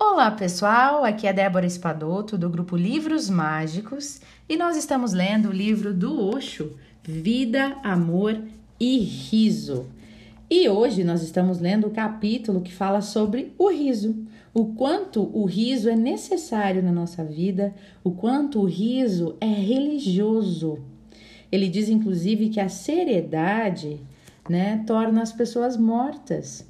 Olá pessoal, aqui é Débora Espadoto do grupo Livros Mágicos e nós estamos lendo o livro do Osho, Vida, Amor e Riso. E hoje nós estamos lendo o capítulo que fala sobre o riso, o quanto o riso é necessário na nossa vida, o quanto o riso é religioso. Ele diz inclusive que a seriedade, né, torna as pessoas mortas,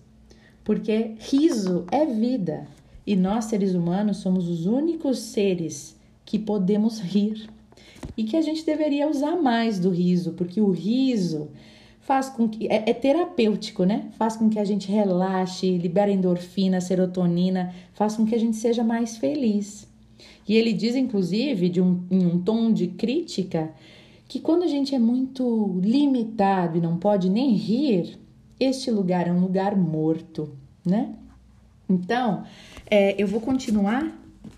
porque riso é vida. E nós, seres humanos, somos os únicos seres que podemos rir. E que a gente deveria usar mais do riso, porque o riso faz com que. É, é terapêutico, né? Faz com que a gente relaxe, libera endorfina, serotonina, faz com que a gente seja mais feliz. E ele diz, inclusive, de um, em um tom de crítica, que quando a gente é muito limitado e não pode nem rir, este lugar é um lugar morto, né? Então, é, eu vou continuar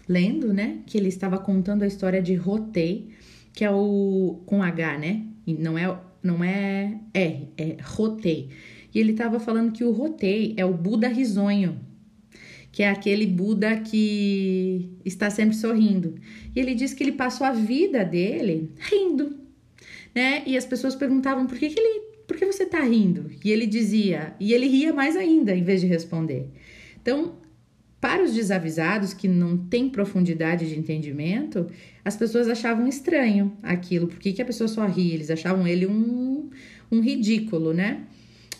lendo, né? Que ele estava contando a história de Rotei, que é o com H, né? E não é não é R, é Rotei. E ele estava falando que o Rotei é o Buda risonho, que é aquele Buda que está sempre sorrindo. E ele disse que ele passou a vida dele rindo, né? E as pessoas perguntavam por que, que ele, por que você está rindo? E ele dizia, e ele ria mais ainda em vez de responder. Então, para os desavisados que não têm profundidade de entendimento, as pessoas achavam estranho aquilo. Por que, a pessoa só ria? Eles achavam ele um, um ridículo, né?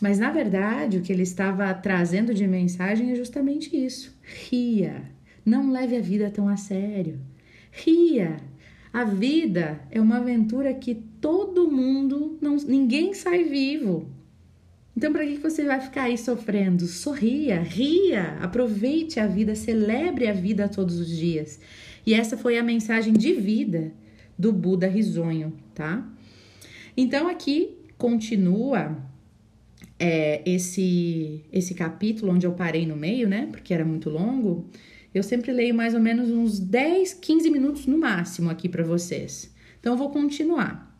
Mas na verdade, o que ele estava trazendo de mensagem é justamente isso: ria. Não leve a vida tão a sério. Ria. A vida é uma aventura que todo mundo, não, ninguém sai vivo. Então, para que você vai ficar aí sofrendo? Sorria, ria, aproveite a vida, celebre a vida todos os dias. E essa foi a mensagem de vida do Buda risonho, tá? Então, aqui continua é, esse, esse capítulo onde eu parei no meio, né? Porque era muito longo. Eu sempre leio mais ou menos uns 10, 15 minutos no máximo aqui para vocês. Então, eu vou continuar.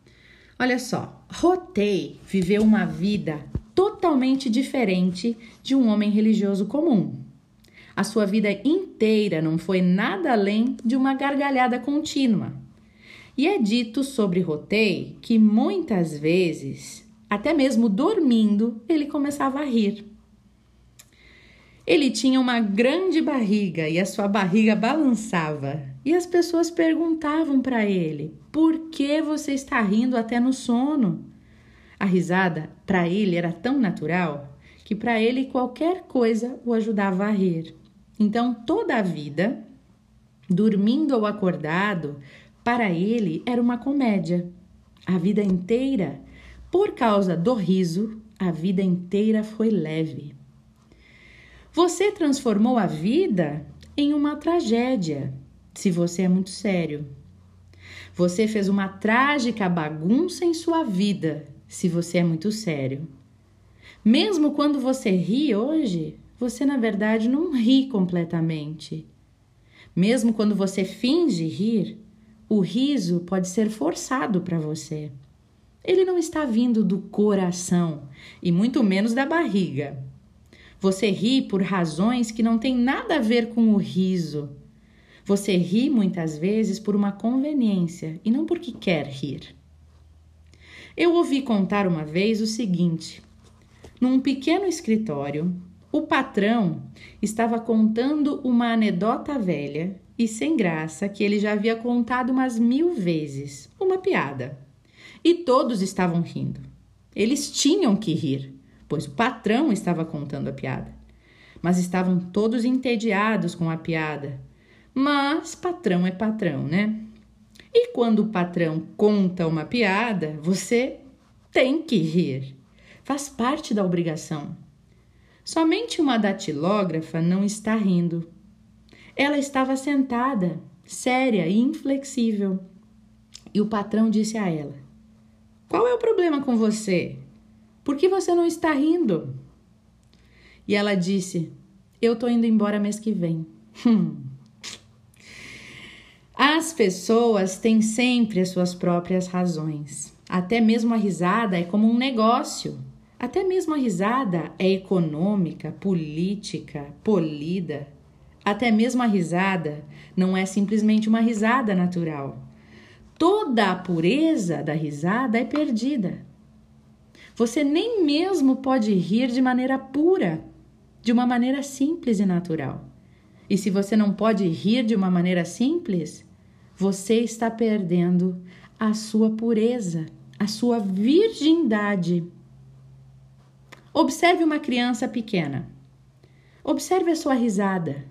Olha só, Rotei viveu uma vida totalmente diferente de um homem religioso comum. A sua vida inteira não foi nada além de uma gargalhada contínua. E é dito sobre Rotei que muitas vezes, até mesmo dormindo, ele começava a rir. Ele tinha uma grande barriga e a sua barriga balançava. E as pessoas perguntavam para ele: Por que você está rindo até no sono? A risada, para ele, era tão natural que para ele qualquer coisa o ajudava a rir. Então, toda a vida, dormindo ou acordado, para ele era uma comédia. A vida inteira, por causa do riso, a vida inteira foi leve. Você transformou a vida em uma tragédia, se você é muito sério. Você fez uma trágica bagunça em sua vida, se você é muito sério. Mesmo quando você ri hoje, você na verdade não ri completamente. Mesmo quando você finge rir, o riso pode ser forçado para você. Ele não está vindo do coração e muito menos da barriga. Você ri por razões que não têm nada a ver com o riso. Você ri muitas vezes por uma conveniência e não porque quer rir. Eu ouvi contar uma vez o seguinte: num pequeno escritório, o patrão estava contando uma anedota velha e sem graça que ele já havia contado umas mil vezes, uma piada. E todos estavam rindo. Eles tinham que rir, pois o patrão estava contando a piada. Mas estavam todos entediados com a piada. Mas patrão é patrão, né? E quando o patrão conta uma piada, você tem que rir. Faz parte da obrigação. Somente uma datilógrafa não está rindo. Ela estava sentada, séria e inflexível. E o patrão disse a ela: Qual é o problema com você? Por que você não está rindo? E ela disse: Eu tô indo embora mês que vem. Hum. As pessoas têm sempre as suas próprias razões. Até mesmo a risada é como um negócio. Até mesmo a risada é econômica, política, polida. Até mesmo a risada não é simplesmente uma risada natural. Toda a pureza da risada é perdida. Você nem mesmo pode rir de maneira pura, de uma maneira simples e natural. E se você não pode rir de uma maneira simples, você está perdendo a sua pureza, a sua virgindade. Observe uma criança pequena. Observe a sua risada.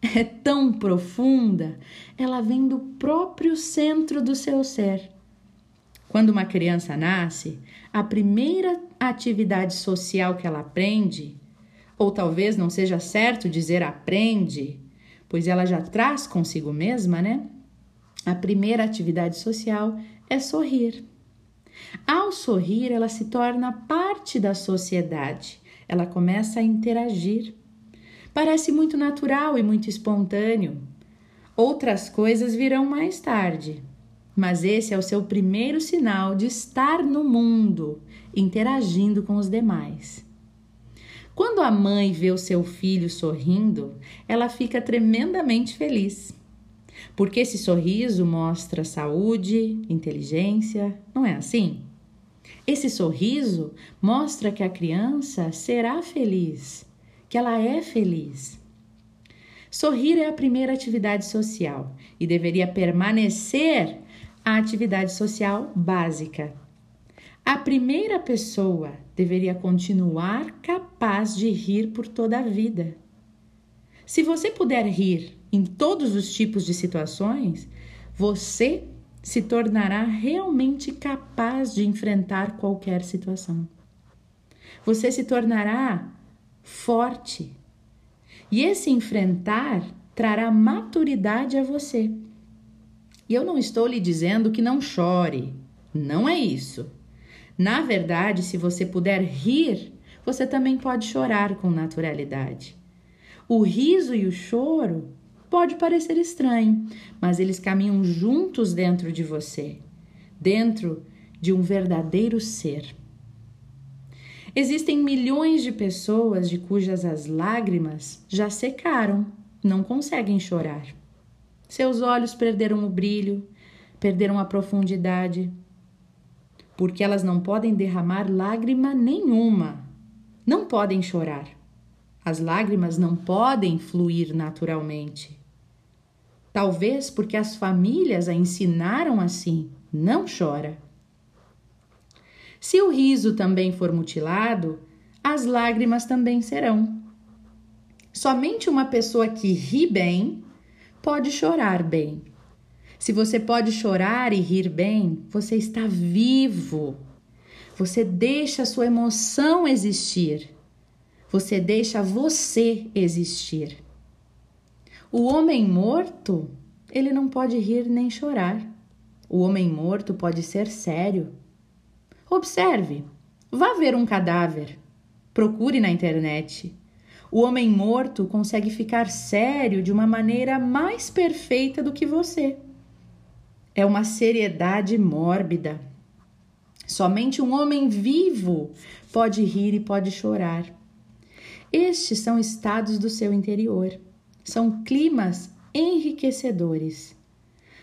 É tão profunda, ela vem do próprio centro do seu ser. Quando uma criança nasce, a primeira atividade social que ela aprende, ou talvez não seja certo dizer aprende, pois ela já traz consigo mesma, né? A primeira atividade social é sorrir. Ao sorrir, ela se torna parte da sociedade, ela começa a interagir. Parece muito natural e muito espontâneo. Outras coisas virão mais tarde, mas esse é o seu primeiro sinal de estar no mundo, interagindo com os demais. Quando a mãe vê o seu filho sorrindo, ela fica tremendamente feliz. Porque esse sorriso mostra saúde, inteligência, não é assim? Esse sorriso mostra que a criança será feliz, que ela é feliz. Sorrir é a primeira atividade social e deveria permanecer a atividade social básica. A primeira pessoa deveria continuar capaz de rir por toda a vida. Se você puder rir em todos os tipos de situações, você se tornará realmente capaz de enfrentar qualquer situação. Você se tornará forte. E esse enfrentar trará maturidade a você. E eu não estou lhe dizendo que não chore, não é isso. Na verdade, se você puder rir, você também pode chorar com naturalidade. O riso e o choro pode parecer estranho, mas eles caminham juntos dentro de você, dentro de um verdadeiro ser. Existem milhões de pessoas de cujas as lágrimas já secaram, não conseguem chorar. Seus olhos perderam o brilho, perderam a profundidade, porque elas não podem derramar lágrima nenhuma, não podem chorar. As lágrimas não podem fluir naturalmente. Talvez porque as famílias a ensinaram assim: não chora. Se o riso também for mutilado, as lágrimas também serão. Somente uma pessoa que ri bem pode chorar bem. Se você pode chorar e rir bem, você está vivo. Você deixa a sua emoção existir. Você deixa você existir. O homem morto, ele não pode rir nem chorar. O homem morto pode ser sério. Observe, vá ver um cadáver. Procure na internet. O homem morto consegue ficar sério de uma maneira mais perfeita do que você. É uma seriedade mórbida. Somente um homem vivo pode rir e pode chorar. Estes são estados do seu interior. São climas enriquecedores.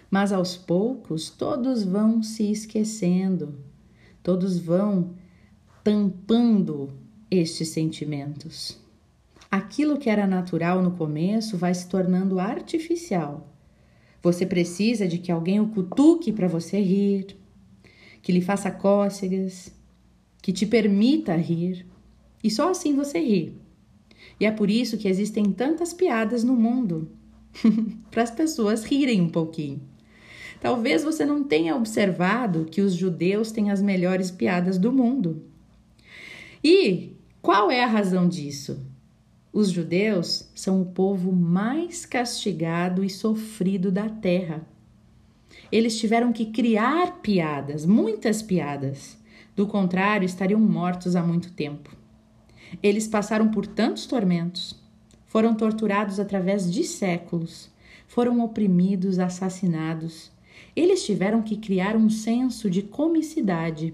Mas aos poucos todos vão se esquecendo, todos vão tampando estes sentimentos. Aquilo que era natural no começo vai se tornando artificial. Você precisa de que alguém o cutuque para você rir, que lhe faça cócegas, que te permita rir. E só assim você ri. E é por isso que existem tantas piadas no mundo para as pessoas rirem um pouquinho. Talvez você não tenha observado que os judeus têm as melhores piadas do mundo. E qual é a razão disso? Os judeus são o povo mais castigado e sofrido da terra. Eles tiveram que criar piadas, muitas piadas. Do contrário, estariam mortos há muito tempo. Eles passaram por tantos tormentos, foram torturados através de séculos, foram oprimidos, assassinados. Eles tiveram que criar um senso de comicidade.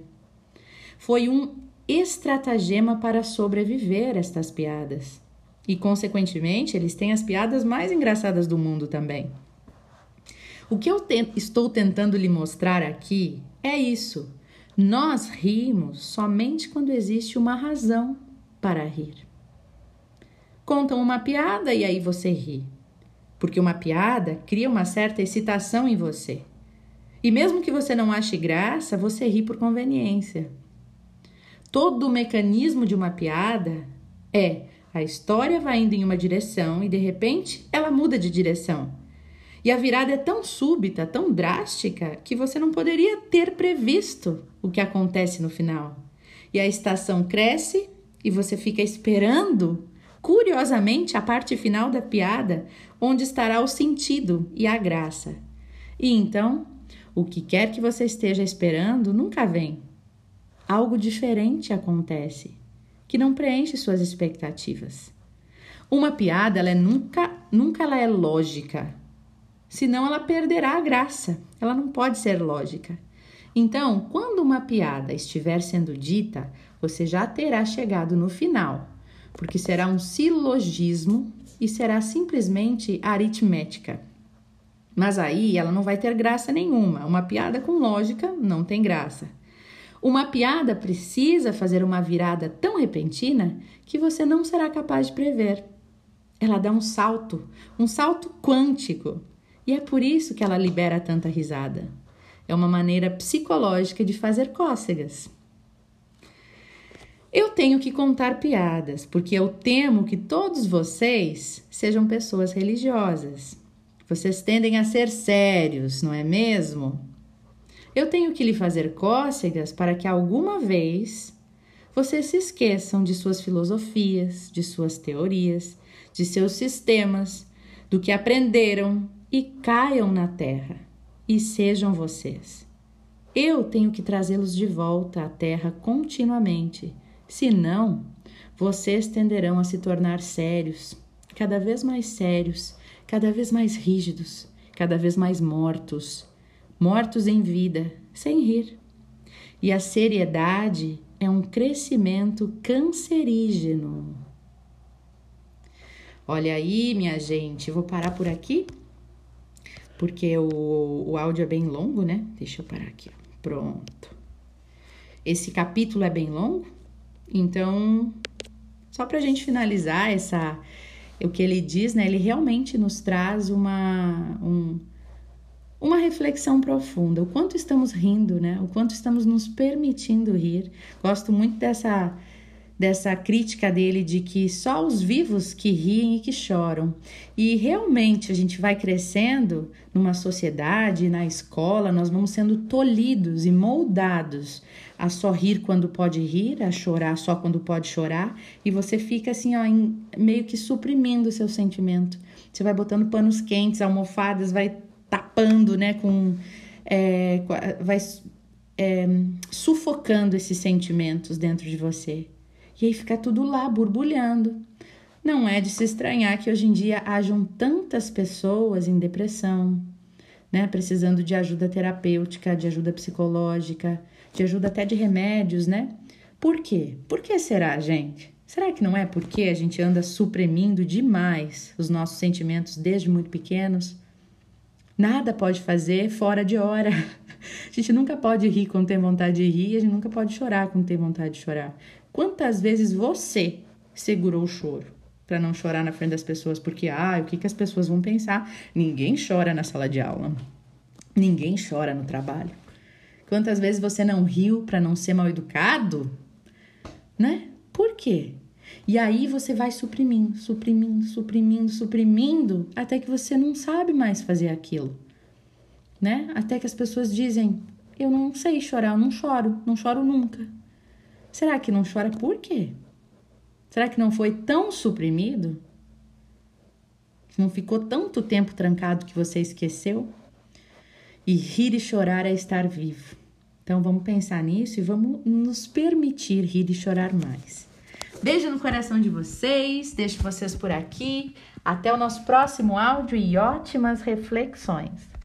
Foi um estratagema para sobreviver estas piadas. E, consequentemente, eles têm as piadas mais engraçadas do mundo também. O que eu te estou tentando lhe mostrar aqui é isso. Nós rimos somente quando existe uma razão para rir. Contam uma piada e aí você ri. Porque uma piada cria uma certa excitação em você. E mesmo que você não ache graça, você ri por conveniência. Todo o mecanismo de uma piada é a história vai indo em uma direção e de repente ela muda de direção. E a virada é tão súbita, tão drástica, que você não poderia ter previsto o que acontece no final. E a estação cresce e você fica esperando, curiosamente, a parte final da piada, onde estará o sentido e a graça. E então, o que quer que você esteja esperando nunca vem. Algo diferente acontece que não preenche suas expectativas. Uma piada, ela é nunca, nunca ela é lógica. Senão ela perderá a graça. Ela não pode ser lógica. Então, quando uma piada estiver sendo dita, você já terá chegado no final, porque será um silogismo e será simplesmente aritmética. Mas aí ela não vai ter graça nenhuma. Uma piada com lógica não tem graça. Uma piada precisa fazer uma virada tão repentina que você não será capaz de prever. Ela dá um salto, um salto quântico. E é por isso que ela libera tanta risada. É uma maneira psicológica de fazer cócegas. Eu tenho que contar piadas, porque eu temo que todos vocês sejam pessoas religiosas. Vocês tendem a ser sérios, não é mesmo? Eu tenho que lhe fazer cócegas para que alguma vez vocês se esqueçam de suas filosofias, de suas teorias, de seus sistemas, do que aprenderam e caiam na terra e sejam vocês. Eu tenho que trazê-los de volta à terra continuamente, senão vocês tenderão a se tornar sérios, cada vez mais sérios, cada vez mais rígidos, cada vez mais mortos mortos em vida, sem rir. E a seriedade é um crescimento cancerígeno. Olha aí, minha gente, vou parar por aqui, porque o, o áudio é bem longo, né? Deixa eu parar aqui. Pronto. Esse capítulo é bem longo, então, só para a gente finalizar essa, o que ele diz, né? Ele realmente nos traz uma, um, uma reflexão profunda. O quanto estamos rindo, né? O quanto estamos nos permitindo rir. Gosto muito dessa dessa crítica dele de que só os vivos que riem e que choram. E realmente a gente vai crescendo numa sociedade, na escola, nós vamos sendo tolhidos e moldados a só rir quando pode rir, a chorar só quando pode chorar, e você fica assim, ó, em, meio que suprimindo o seu sentimento. Você vai botando panos quentes, almofadas, vai tapando, né, com é, vai é, sufocando esses sentimentos dentro de você. E aí fica tudo lá borbulhando. Não é de se estranhar que hoje em dia hajam tantas pessoas em depressão, né, precisando de ajuda terapêutica, de ajuda psicológica, de ajuda até de remédios, né? Por quê? Por que será, gente? Será que não é porque a gente anda suprimindo demais os nossos sentimentos desde muito pequenos? Nada pode fazer fora de hora. A gente nunca pode rir quando tem vontade de rir, a gente nunca pode chorar quando tem vontade de chorar. Quantas vezes você segurou o choro para não chorar na frente das pessoas porque ah, o que que as pessoas vão pensar? Ninguém chora na sala de aula. Ninguém chora no trabalho. Quantas vezes você não riu para não ser mal educado? Né? Por quê? E aí você vai suprimindo, suprimindo, suprimindo, suprimindo, até que você não sabe mais fazer aquilo. Né? Até que as pessoas dizem: Eu não sei chorar, eu não choro, não choro nunca. Será que não chora por quê? Será que não foi tão suprimido? Não ficou tanto tempo trancado que você esqueceu? E rir e chorar é estar vivo. Então vamos pensar nisso e vamos nos permitir rir e chorar mais. Beijo no coração de vocês, deixo vocês por aqui. Até o nosso próximo áudio e ótimas reflexões.